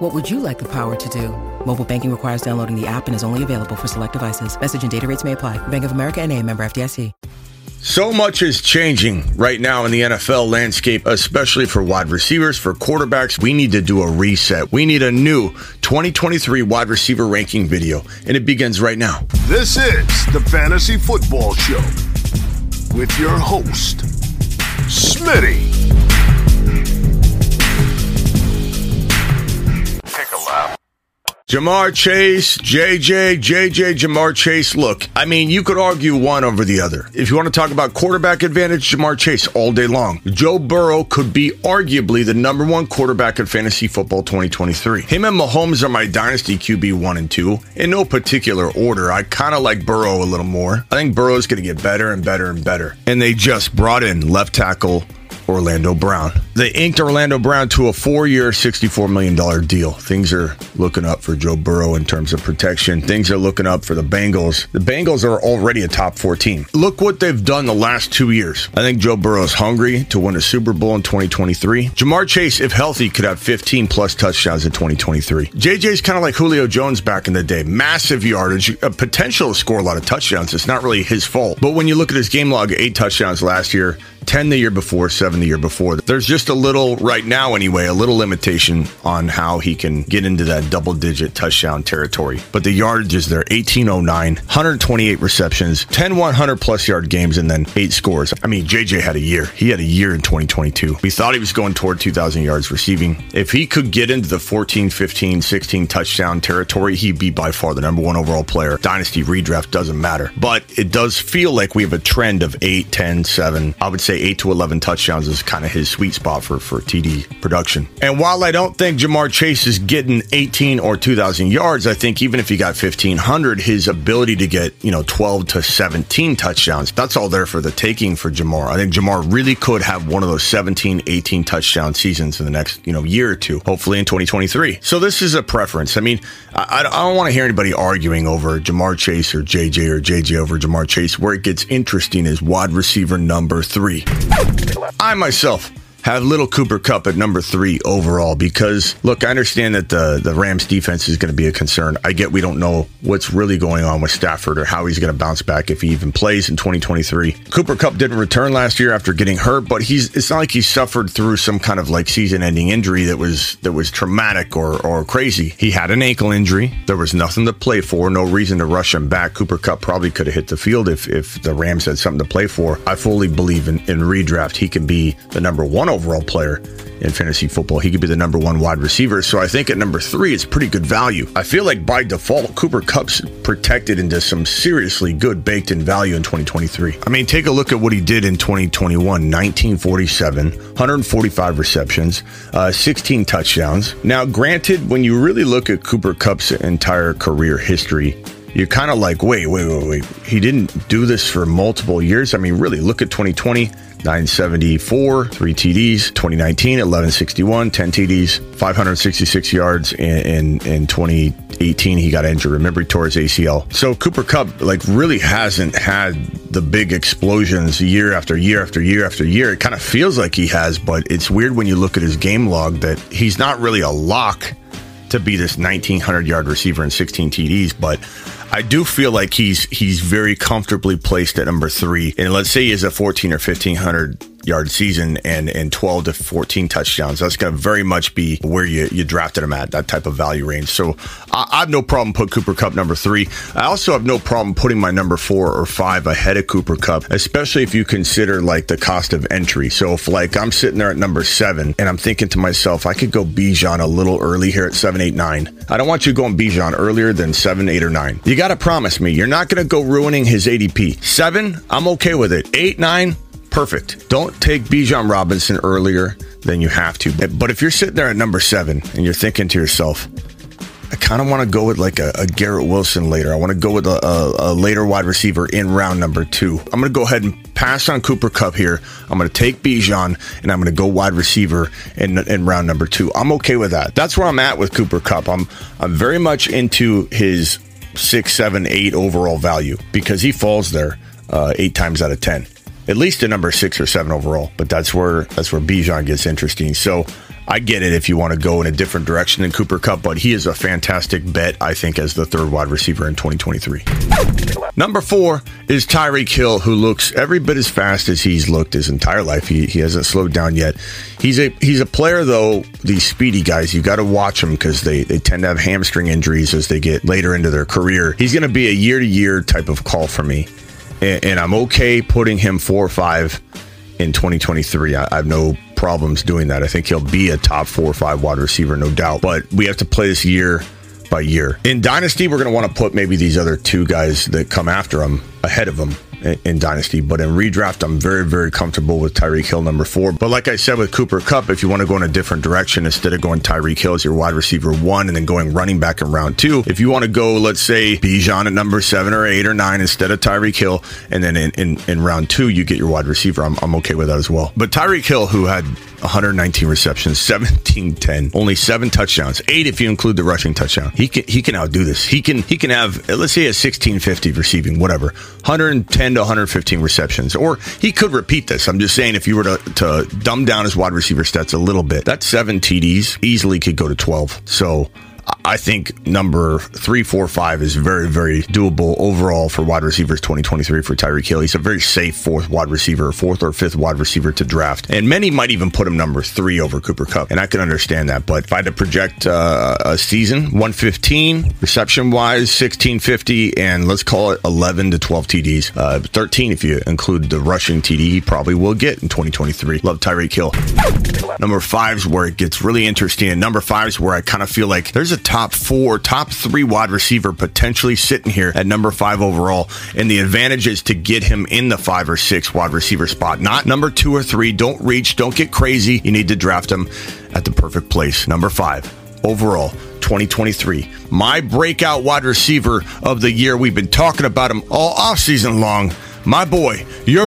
What would you like the power to do? Mobile banking requires downloading the app and is only available for select devices. Message and data rates may apply. Bank of America and a member FDIC. So much is changing right now in the NFL landscape, especially for wide receivers, for quarterbacks. We need to do a reset. We need a new 2023 wide receiver ranking video, and it begins right now. This is the Fantasy Football Show with your host, Smitty. Ja'Marr Chase, JJ, JJ, Ja'Marr Chase. Look, I mean, you could argue one over the other. If you want to talk about quarterback advantage, Ja'Marr Chase all day long. Joe Burrow could be arguably the number one quarterback in fantasy football 2023. Him and Mahomes are my dynasty QB one and two in no particular order. I kind of like Burrow a little more. I think Burrow is going to get better and better and better. And they just brought in left tackle Orlando Brown. They inked Orlando Brown to a four year, $64 million deal. Things are looking up for Joe Burrow in terms of protection. Things are looking up for the Bengals. The Bengals are already a top four team. Look what they've done the last two years. I think Joe Burrow is hungry to win a Super Bowl in 2023. Ja'Marr Chase, if healthy, could have 15 plus touchdowns in 2023. JJ's kind of like Julio Jones back in the day. Massive yardage, a potential to score a lot of touchdowns. It's not really his fault. But when you look at his game log, eight touchdowns last year, 10 the year before, 7 the year before. There's just a little, right now anyway, a little limitation on how he can get into that double digit touchdown territory. But the yardage is there 1809, 128 receptions, 10 100 plus yard games, and then eight scores. I mean, JJ had a year. He had a year in 2022. We thought he was going toward 2,000 yards receiving. If he could get into the 14, 15, 16 touchdown territory, he'd be by far the number one overall player. Dynasty redraft doesn't matter. But it does feel like we have a trend of 8, 10, 7. I would say 8 to 11 touchdowns is kind of his sweet spot for, for TD production. And while I don't think Ja'Marr Chase is getting 18 or 2,000 yards, I think even if he got 1,500, his ability to get, you know, 12 to 17 touchdowns, that's all there for the taking for Ja'Marr. I think Ja'Marr really could have one of those 17, 18 touchdown seasons in the next, you know, year or two, hopefully in 2023. So this is a preference. I mean, I, I don't want to hear anybody arguing over Ja'Marr Chase or JJ or JJ over Ja'Marr Chase. Where it gets interesting is wide receiver number three. Myself have little Cooper Kupp at number three overall because look, I understand that the the Rams defense is going to be a concern. I get we don't know what's really going on with Stafford or how he's going to bounce back if he even plays in 2023. Cooper Kupp didn't return last year after getting hurt, but he's it's not like he suffered through some kind of like season-ending injury that was that was traumatic or or crazy. He had an ankle injury. There was nothing to play for, no reason to rush him back. Cooper Kupp probably could have hit the field if if the Rams had something to play for. I fully believe in in redraft he can be the number one overall player in fantasy football. He could be the number one wide receiver. So I think at number three, it's pretty good value. I feel like by default, Cooper Kupp's protected into some seriously good baked in value in 2023. I mean, take a look at what he did in 2021 1947, 145 receptions, uh, 16 touchdowns. Now, granted, when you really look at Cooper Kupp's entire career history, you're kind of like, wait, wait, wait, wait. He didn't do this for multiple years. I mean, really, look at 2020. 974, three TDs. 2019, 1161, 10 TDs, 566 yards. In, in, in 2018, he got injured. Remember, he tore his ACL. So Cooper Kupp, like, really hasn't had the big explosions year after year after year after year. It kind of feels like he has, but it's weird when you look at his game log that he's not really a lock to be this 1900 yard receiver and 16 TDs, but I do feel like he's he's very comfortably placed at number three. And let's say he has a 14 or 1500 yard season and and 12 to 14 touchdowns. That's going to very much be where you, you drafted him at that type of value range. So I, I have no problem put Cooper Kupp number three. I also have no problem putting my number four or five ahead of Cooper Kupp, especially if you consider like the cost of entry. So if like I'm sitting there at number seven and I'm thinking to myself, I could go Bijan a little early here at seven, eight, nine. I don't want you going Bijan earlier than seven, eight, or nine. You got to promise me you're not going to go ruining his ADP. Seven, I'm okay with it. Eight, nine, perfect. Don't take Bijan Robinson earlier than you have to. But if you're sitting there at number seven and you're thinking to yourself, I kind of want to go with like a, a, Garrett Wilson later. I want to go with a, a, a, later wide receiver in round number two. I'm going to go ahead and pass on Cooper Kupp here. I'm going to take Bijan and I'm going to go wide receiver in, in round number two. I'm okay with that. That's where I'm at with Cooper Kupp. I'm I'm very much into his six, seven, eight overall value because he falls there uh, eight times out of ten, at least a number six or seven overall. But that's where that's where Bijan gets interesting. So I get it if you want to go in a different direction than Cooper Kupp, but he is a fantastic bet, I think, as the third wide receiver in 2023. Number four is Tyreek Hill, who looks every bit as fast as he's looked his entire life. He, he hasn't slowed down yet. He's a he's a player though. These speedy guys, you got to watch them because they they tend to have hamstring injuries as they get later into their career. He's going to be a year to year type of call for me, and, and I'm okay putting him four or five in 2023. I, I have no problems doing that. I think he'll be a top four or five wide receiver, no doubt. But we have to play this year by year. In Dynasty, we're going to want to put maybe these other two guys that come after him ahead of him in Dynasty. But in redraft, I'm very, very comfortable with Tyreek Hill number four. But like I said with Cooper Kupp, if you want to go in a different direction, instead of going Tyreek Hill as your wide receiver one and then going running back in round two, if you want to go, let's say, Bijan at number seven or eight or nine instead of Tyreek Hill, and then in, in, in round two, you get your wide receiver, I'm, I'm okay with that as well. But Tyreek Hill, who had 119 receptions, 17 10, only seven touchdowns, eight if you include the rushing touchdown. He can he can outdo this. He can he can have let's say a 1650 receiving, whatever, 110 to 115 receptions, or he could repeat this. I'm just saying if you were to, to dumb down his wide receiver stats a little bit, that seven TDs easily could go to 12. So I think number three, four, five is very, very doable overall for wide receivers 2023 for Tyreek Hill. He's a very safe fourth wide receiver, fourth or fifth wide receiver to draft. And many might even put him number three over Cooper Kupp. And I can understand that. But if I had to project uh, a season, 115 reception wise, 1650, and let's call it 11 to 12 TDs, uh, 13 if you include the rushing TD he probably will get in 2023. Love Tyreek Hill. Number five is where it gets really interesting. And number five is where I kind of feel like there's a top four, top three wide receiver potentially sitting here at number five overall. And the advantage is to get him in the five or six wide receiver spot, not number two or three. Don't reach, don't get crazy. You need to draft him at the perfect place. Number five overall. 2023. My breakout wide receiver of the year. We've been talking about him all offseason long. My boy, your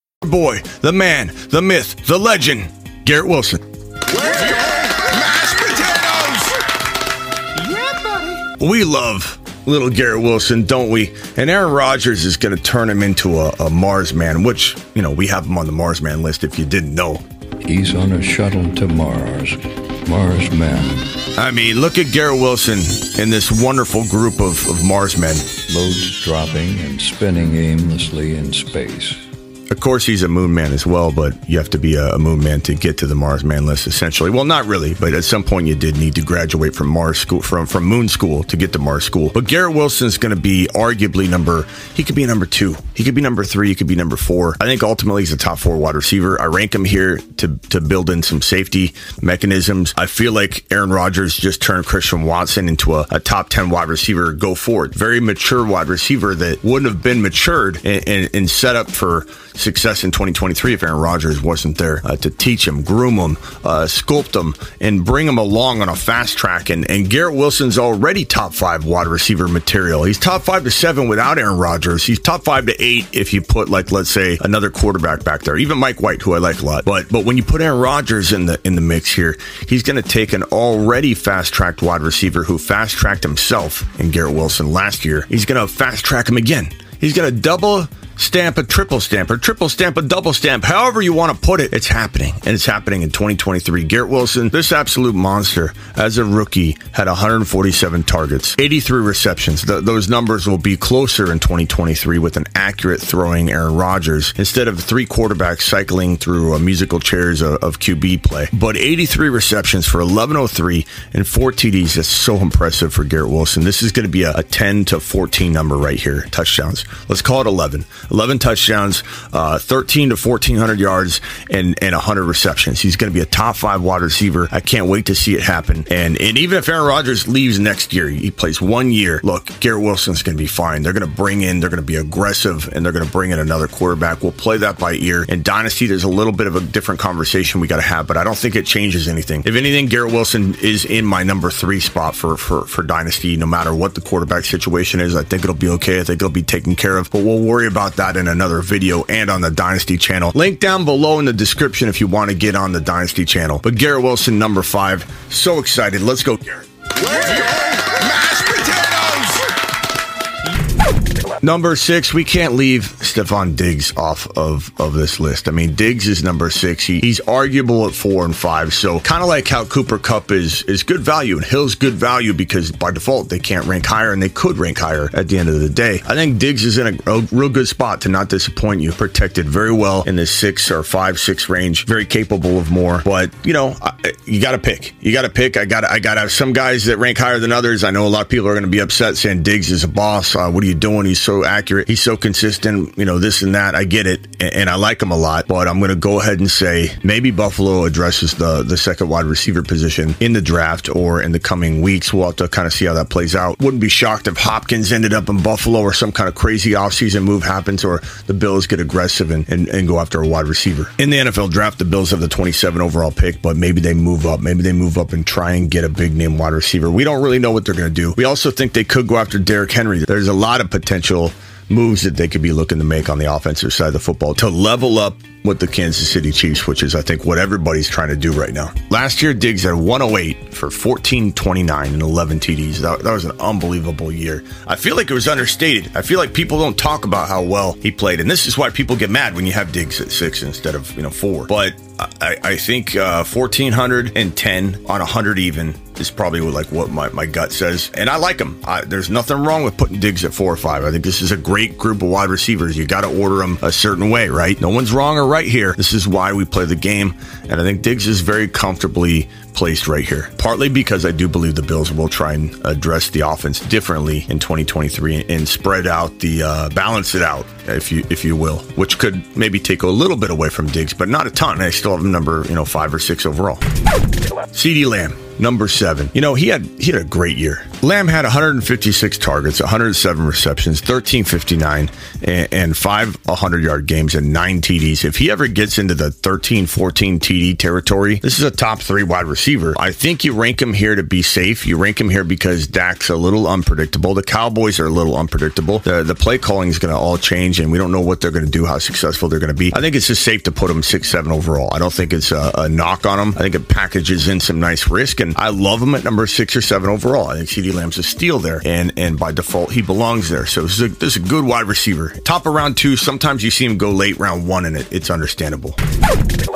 boy, the man, the myth, the legend, Garrett Wilson. mashed potatoes? Yeah, buddy. We love little Garrett Wilson, don't we? And Aaron Rodgers is going to turn him into a, a Mars man, which, you know, we have him on the Mars man list if you didn't know. He's on a shuttle to Mars. Mars man. I mean, look at Garrett Wilson and this wonderful group of, of Mars men. Loads dropping and spinning aimlessly in space. Of course, he's a moon man as well, but you have to be a, moon man to get to the Mars man list, essentially. Well, not really, but at some point you did need to graduate from Mars school, from, from moon school to get to Mars school. But Garrett Wilson's going to be arguably number, he could be number two. He could be number three. He could be number four. I think ultimately he's a top four wide receiver. I rank him here to, to build in some safety mechanisms. I feel like Aaron Rodgers just turned Christian Watson into a, a top 10 wide receiver go forward. Very mature wide receiver that wouldn't have been matured and, and, and set up for success in 2023 if Aaron Rodgers wasn't there uh, to teach him, groom him, uh, sculpt him, and bring him along on a fast track. And, and Garrett Wilson's already top five wide receiver material. He's top five to seven without Aaron Rodgers. He's top five to eight if you put like let's say another quarterback back there, even Mike White, who I like a lot. But but when you put Aaron Rodgers in the in the mix here, he's going to take an already fast tracked wide receiver who fast tracked himself in Garrett Wilson last year. He's going to fast track him again. He's going to double stamp, a triple stamp, or triple stamp, a double stamp, however you want to put it, it's happening. And it's happening in 2023. Garrett Wilson, this absolute monster, as a rookie, had 147 targets, 83 receptions. Th- those numbers will be closer in 2023 with an accurate throwing Aaron Rodgers instead of three quarterbacks cycling through a musical chairs of, of QB play. But 83 receptions for 1103 and four TDs. That's so impressive for Garrett Wilson. This is going to be a, a 10 to 14 number right here. Touchdowns. Let's call it 11. 11 touchdowns, uh, 13 to 1400 yards, and, and 100 receptions. He's going to be a top five wide receiver. I can't wait to see it happen. And, and even if Aaron Rodgers leaves next year, he plays one year. Look, Garrett Wilson's going to be fine. They're going to bring in, they're going to be aggressive, and they're going to bring in another quarterback. We'll play that by ear. In Dynasty, there's a little bit of a different conversation we got to have, but I don't think it changes anything. If anything, Garrett Wilson is in my number three spot for, for, for Dynasty, no matter what the quarterback situation is. I think it'll be okay. I think it'll be taken care of, but we'll worry about that in another video and on the Dynasty channel. Link down below in the description if you want to get on the Dynasty channel. But Garrett Wilson, number five. So excited. Let's go, Garrett. Mashed potatoes. Number six, we can't leave Stefon Diggs off of, of this list. I mean, Diggs is number six. He, he's arguable at four and five. So kind of like how Cooper Kupp is is good value and Hill's good value because by default they can't rank higher and they could rank higher at the end of the day. I think Diggs is in a, a real good spot to not disappoint you. Protected very well in the six or five six range. Very capable of more. But you know, I, you got to pick. You got to pick. I got I got to have some guys that rank higher than others. I know a lot of people are going to be upset saying Diggs is a boss. Uh, what are you doing? He's so accurate. He's so consistent. You know this and that. I get it, and, and I like him a lot. But I'm going to go ahead and say maybe Buffalo addresses the the second wide receiver position in the draft or in the coming weeks. We'll have to kind of see how that plays out. Wouldn't be shocked if Hopkins ended up in Buffalo or some kind of crazy offseason move happens or the Bills get aggressive and, and, and go after a wide receiver. In the NFL draft, the Bills have the 27 overall pick, but maybe they move up. Maybe they move up and try and get a big name wide receiver. We don't really know what they're going to do. We also think they could go after Derrick Henry. There's a lot of potential moves that they could be looking to make on the offensive side of the football to level up with the Kansas City Chiefs, which is, I think, what everybody's trying to do right now. Last year, Diggs had 108 for 14, 29, and 11 TDs. That, that was an unbelievable year. I feel like it was understated. I feel like people don't talk about how well he played, and this is why people get mad when you have Diggs at six instead of you know four. But I, I think uh, 1410 on 100 even is probably like what my, my gut says. And I like him. I, there's nothing wrong with putting Diggs at four or five. I think this is a great group of wide receivers. You got to order them a certain way, right? No one's wrong or right here. This is why we play the game. And I think Diggs is very comfortably placed right here. Partly because I do believe the Bills will try and address the offense differently in 2023 and spread out the uh, balance it out, if you if you will, which could maybe take a little bit away from Diggs, but not a ton. I still have him number you know five or six overall. CeeDee Lamb number seven. You know, he had he had a great year. Lamb had 156 targets, 107 receptions, 1359, and, and five 100 yard games and nine TDs. If he ever gets into the 13, 14 TD territory, this is a top three wide receiver. I think you rank him here to be safe. You rank him here because Dak's a little unpredictable. The Cowboys are a little unpredictable. The, the play calling is going to all change, and we don't know what they're going to do, how successful they're going to be. I think it's just safe to put him six, seven overall. I don't think it's a, a knock on him. I think it packages in some nice risk, and I love him at number six or seven overall. I think CeeDee Lamb's a steal there, and and by default he belongs there. So this is a, this is a good wide receiver. Top of round two. Sometimes you see him go late round one, and it, it's understandable.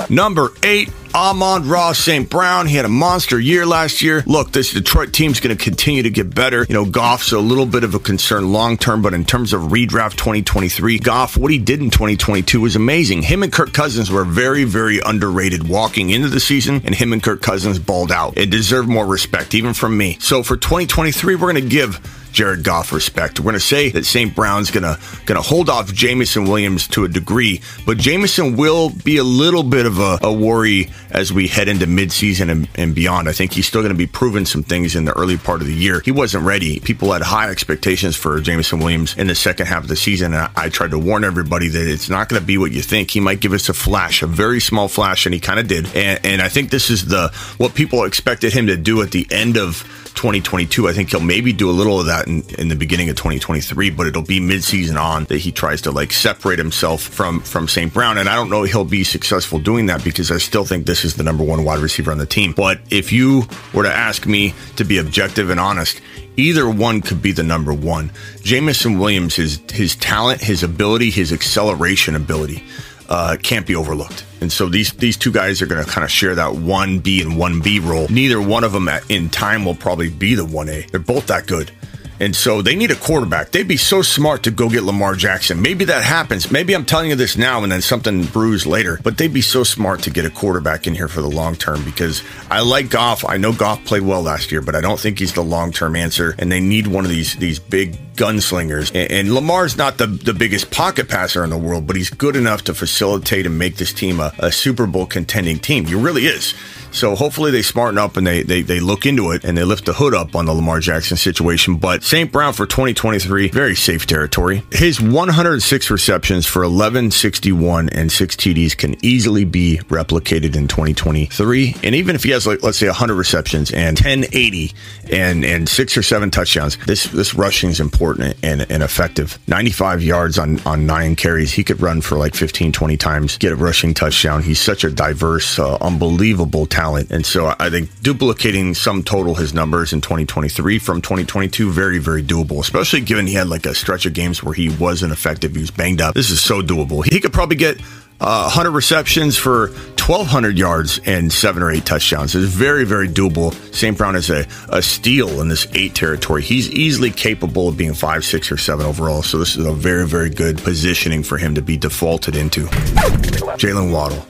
Number eight, Amon-Ra St. Brown. He had a monster year last year. Look, this Detroit team's going to continue to get better. You know, Goff's a little bit of a concern long term, but in terms of redraft 2023, Goff, what he did in 2022 was amazing. Him and Kirk Cousins were very, very underrated walking into the season, and him and Kirk Cousins balled out. It deserved more respect, even from me. So for 2023, we're going to give Jared Goff respect. We're going to say that St. Brown's going to going to hold off Jameson Williams to a degree, but Jameson will be a little bit of a, a worry as we head into midseason and, and beyond. I think he's still going to be proving some things in the early part of the year. He wasn't ready. People had high expectations for Jameson Williams in the second half of the season, and I, I tried to warn everybody that it's not going to be what you think. He might give us a flash, a very small flash, and he kind of did. And, and I think this is the what people expected him to do at the end of 2022. I think he'll maybe do a little of that in, in the beginning of 2023, but it'll be midseason on that he tries to like separate himself from from St. Brown. And I don't know he'll be successful doing that because I still think this is the number one wide receiver on the team. But if you were to ask me to be objective and honest, Either one could be the number one. Jameson Williams, his his talent, his ability, his acceleration ability, uh, can't be overlooked. And so these these two guys are going to kind of share that one B and one B role. Neither one of them at, in time will probably be the one A. They're both that good. And so they need a quarterback. They'd be so smart to go get Lamar Jackson. Maybe that happens. Maybe I'm telling you this now and then something brews later, but they'd be so smart to get a quarterback in here for the long term because I like Goff. I know Goff played well last year, but I don't think he's the long term answer. And they need one of these these big gunslingers. And, and, Lamar's not the, the biggest pocket passer in the world, but he's good enough to facilitate and make this team a, a Super Bowl contending team. He really is. So hopefully they smarten up and they, they, they look into it and they lift the hood up on the Lamar Jackson situation. But St. Brown for 2023, very safe territory. His 106 receptions for 1161 and six TDs can easily be replicated in 2023. And even if he has like let's say 100 receptions and 1080 and and six or seven touchdowns, this this rushing is important and, and effective. 95 yards on on nine carries. He could run for like 15 20 times, get a rushing touchdown. He's such a diverse, uh, unbelievable talent talent. And so I think duplicating some total his numbers in 2023 from 2022, very, very doable, especially given he had like a stretch of games where he wasn't effective. He was banged up. This is so doable. He could probably get uh, 100 receptions for 1,200 yards and seven or eight touchdowns. It's very, very doable. St. Brown is a, a steal in this eight territory. He's easily capable of being five, six, or seven overall. So this is a very, very good positioning for him to be defaulted into. Jalen Waddle.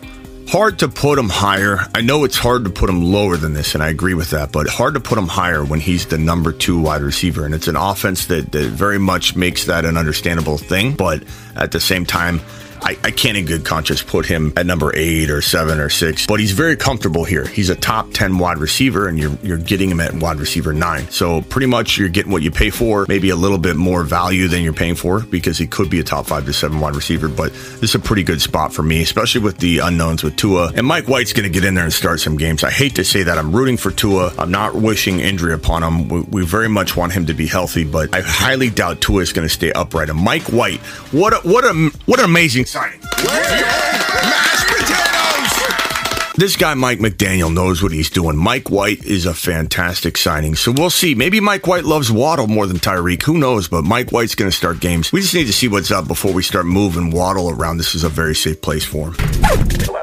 Hard to put him higher. I know it's hard to put him lower than this, and I agree with that, but hard to put him higher when he's the number two wide receiver. And it's an offense that, that very much makes that an understandable thing. But at the same time, I, I can't in good conscience put him at number eight or seven or six, but he's very comfortable here. He's a top 10 wide receiver and you're, you're getting him at wide receiver nine. So pretty much you're getting what you pay for, maybe a little bit more value than you're paying for because he could be a top five to seven wide receiver, but this is a pretty good spot for me, especially with the unknowns with Tua. And Mike White's going to get in there and start some games. I hate to say that. I'm rooting for Tua. I'm not wishing injury upon him. We, we very much want him to be healthy, but I highly doubt Tua is going to stay upright. And Mike White, what a, what a, what an amazing signing. Mashed potatoes! This guy, Mike McDaniel, knows what he's doing. Mike White is a fantastic signing. So we'll see. Maybe Mike White loves Waddle more than Tyreek. Who knows? But Mike White's going to start games. We just need to see what's up before we start moving Waddle around. This is a very safe place for him.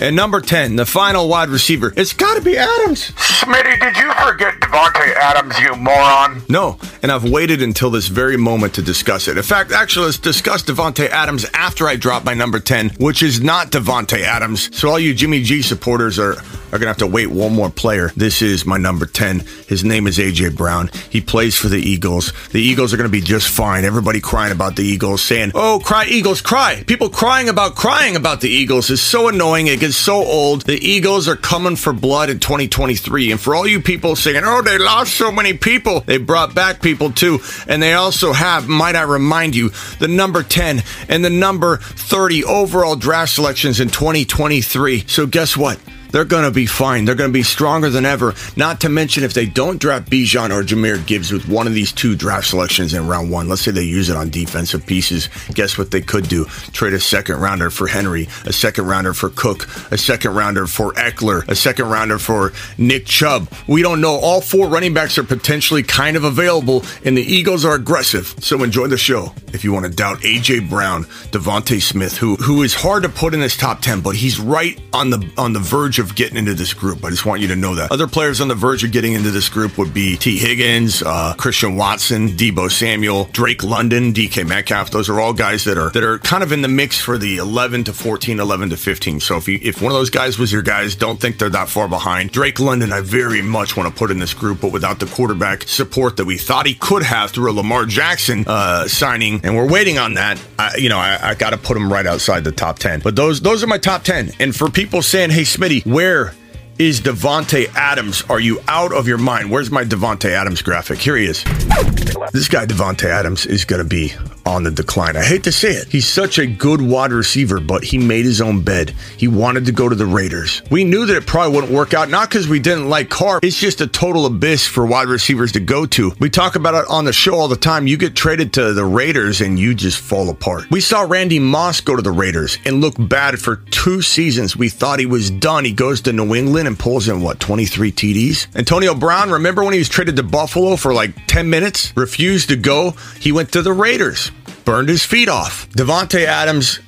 And number 10, the final wide receiver. It's got to be Adams. Smitty, did you forget Davante Adams, you moron? No, and I've waited until this very moment to discuss it. In fact, actually, let's discuss Davante Adams after I drop my number 10, which is not Davante Adams. So all you Jimmy G supporters are are going to have to wait one more player. This is my number 10. His name is AJ Brown. He plays for the Eagles. The Eagles are going to be just fine. Everybody crying about the Eagles saying, "Oh, cry Eagles, cry." People crying about crying about the Eagles is so annoying. It gets so old. The Eagles are coming for blood in 2023. And for all you people saying, "Oh, they lost so many people." They brought back people too. And they also have, might I remind you, the number 10 and the number 30 overall draft selections in 2023. So guess what? They're going to be fine. They're going to be stronger than ever. Not to mention, if they don't draft Bijan or Jahmyr Gibbs with one of these two draft selections in round one, let's say they use it on defensive pieces, guess what they could do? Trade a second rounder for Henry, a second rounder for Cook, a second rounder for Ekeler, a second rounder for Nick Chubb. We don't know. All four running backs are potentially kind of available, and the Eagles are aggressive. So enjoy the show. If you want to doubt AJ Brown, DeVonta Smith, who who is hard to put in this top ten, but he's right on the on the verge of getting into this group. I just want you to know that. Other players on the verge of getting into this group would be Tee Higgins, uh, Christian Watson, Deebo Samuel, Drake London, DK Metcalf. Those are all guys that are that are kind of in the mix for the 11 to 14, 11 to 15. So if you, if one of those guys was your guys, don't think they're that far behind. Drake London, I very much want to put in this group, but without the quarterback support that we thought he could have through a Lamar Jackson uh, signing, and we're waiting on that. I, you know, I, I got to put him right outside the top 10. But those those are my top 10. And for people saying, "Hey, Smitty, where is Davante Adams. Are you out of your mind? Where's my Davante Adams graphic? Here he is. This guy Davante Adams is going to be on the decline. I hate to say it. He's such a good wide receiver, but he made his own bed. He wanted to go to the Raiders. We knew that it probably wouldn't work out, not because we didn't like Carr. It's just a total abyss for wide receivers to go to. We talk about it on the show all the time. You get traded to the Raiders and you just fall apart. We saw Randy Moss go to the Raiders and look bad for two seasons. We thought he was done. He goes to New England and pulls in what, 23 TDs? Antonio Brown, remember when he was traded to Buffalo for like 10 minutes? Refused to go. He went to the Raiders burned his feet off. Davante Adams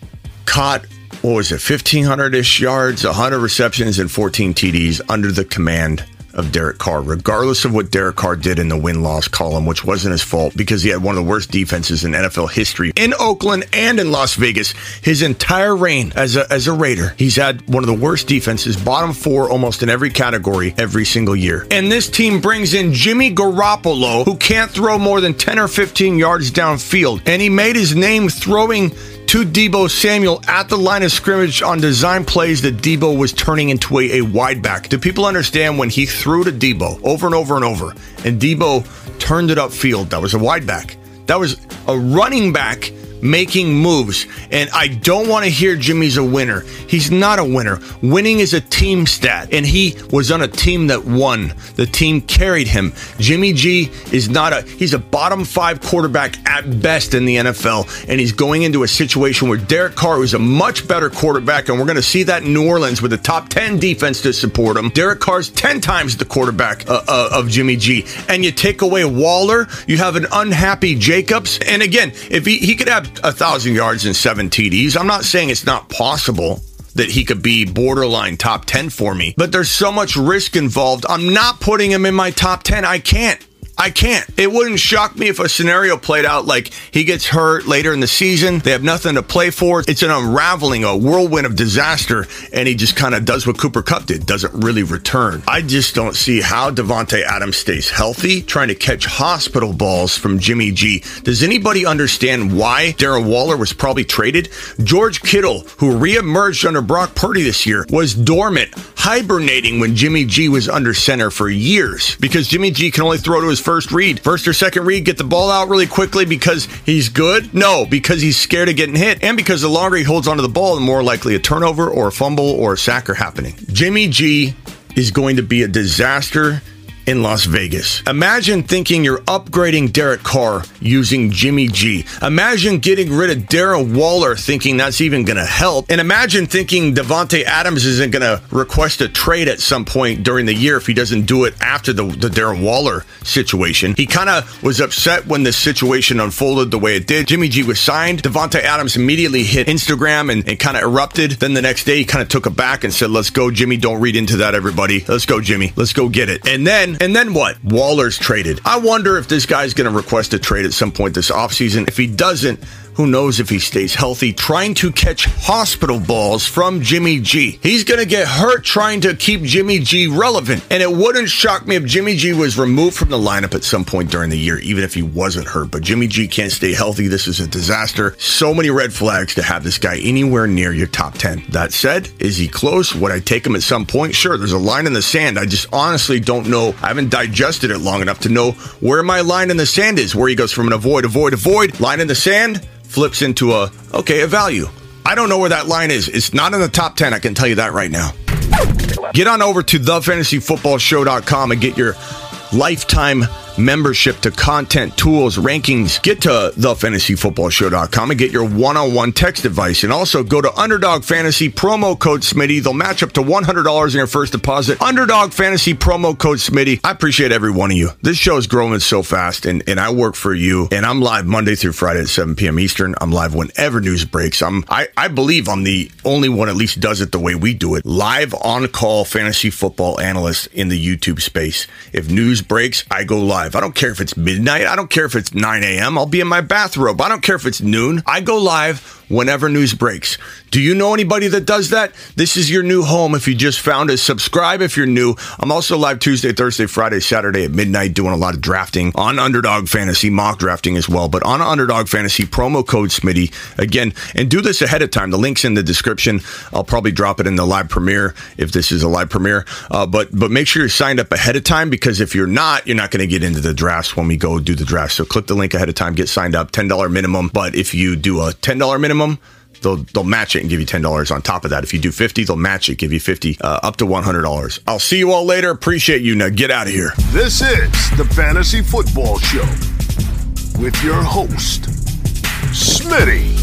caught what was it, 1,500 ish yards, 100 receptions, and 14 TDs under the command of Derek Carr, regardless of what Derek Carr did in the win loss column, which wasn't his fault because he had one of the worst defenses in NFL history in Oakland and in Las Vegas. His entire reign as a, as a Raider, he's had one of the worst defenses, bottom four almost in every category every single year. And this team brings in Jimmy Garoppolo, who can't throw more than 10 or 15 yards downfield. And he made his name throwing to Deebo Samuel at the line of scrimmage on design plays that Deebo was turning into a, a wide back. Do people understand when he threw to Deebo over and over and over and Deebo turned it upfield? That was a wide back. That was a running back making moves. And I don't want to hear Jimmy's a winner. He's not a winner. Winning is a team stat, and he was on a team that won. The team carried him. Jimmy G is not a, he's a bottom five quarterback at best in the NFL, and he's going into a situation where Derek Carr is a much better quarterback, and we're going to see that in New Orleans with a top 10 defense to support him. Derek Carr's 10 times the quarterback uh, uh, of Jimmy G. And you take away Waller, you have an unhappy Jacobs. And again, if he, he could have a thousand yards and seven TDs. I'm not saying it's not possible that he could be borderline top 10 for me, but there's so much risk involved. I'm not putting him in my top 10. I can't. I can't. It wouldn't shock me if a scenario played out like he gets hurt later in the season. They have nothing to play for. It's an unraveling, a whirlwind of disaster, and he just kind of does what Cooper Kupp did, doesn't really return. I just don't see how Davante Adams stays healthy, trying to catch hospital balls from Jimmy G. Does anybody understand why Darren Waller was probably traded? George Kittle, who reemerged under Brock Purdy this year, was dormant, hibernating when Jimmy G was under center for years because Jimmy G can only throw to his first read. First or second read, get the ball out really quickly because he's good? No, because he's scared of getting hit. And because the longer he holds onto the ball, the more likely a turnover or a fumble or a sack are happening. Jimmy G is going to be a disaster in Las Vegas. Imagine thinking you're upgrading Derek Carr using Jimmy G. Imagine getting rid of Darren Waller thinking that's even going to help. And imagine thinking Davante Adams isn't going to request a trade at some point during the year if he doesn't do it after the, the Darren Waller situation. He kind of was upset when the situation unfolded the way it did. Jimmy G was signed. Davante Adams immediately hit Instagram and, and kind of erupted. Then the next day he kind of took it back and said, let's go, Jimmy. Don't read into that, everybody. Let's go, Jimmy. Let's go get it. And then and then what? Waller's traded. I wonder if this guy's going to request a trade at some point this offseason. If he doesn't, who knows if he stays healthy, trying to catch hospital balls from Jimmy G. He's going to get hurt trying to keep Jimmy G relevant. And it wouldn't shock me if Jimmy G was removed from the lineup at some point during the year, even if he wasn't hurt. But Jimmy G can't stay healthy. This is a disaster. So many red flags to have this guy anywhere near your top 10. That said, is he close? Would I take him at some point? Sure, there's a line in the sand. I just honestly don't know. I haven't digested it long enough to know where my line in the sand is, where he goes from an avoid, avoid, avoid, line in the sand flips into a okay a value. I don't know where that line is. It's not in the top 10. I can tell you that right now. Get on over to thefantasyfootballshow.com and get your lifetime membership to content tools rankings. Get to the thefantasyfootballshow.com and get your one-on-one text advice. And also go to underdog fantasy promo code smitty. They'll match up to $100 in your first deposit. Underdog fantasy promo code smitty. I appreciate every one of you. This show is growing so fast and, and i work for you. And i'm live monday through friday at 7 p.m eastern. I'm live whenever news breaks. I'm i, I believe i'm the only one at least does it the way we do it. Live on call fantasy football analyst in the youtube space. If news breaks i go live live. I don't care if it's midnight. I don't care if it's 9 a.m. I'll be in my bathrobe. I don't care if it's noon. I go live whenever news breaks. Do you know anybody that does that? This is your new home if you just found us. Subscribe if you're new. I'm also live Tuesday, Thursday, Friday, Saturday at midnight doing a lot of drafting on Underdog Fantasy, mock drafting as well. But on Underdog Fantasy, promo code Smitty. Again, and do this ahead of time. The link's in the description. I'll probably drop it in the live premiere if this is a live premiere. Uh, but but make sure you're signed up ahead of time because if you're not, you're not going to get into the drafts when we go do the draft. So click the link ahead of time, get signed up, $10 minimum. But if you do a $10 minimum, they'll they'll match it and give you ten dollars on top of that. If you do fifty, they'll match it, give you fifty, uh, up to one hundred dollars. I'll see you all later. Appreciate you. Now get out of here. This is the Fantasy Football Show with your host, Smitty.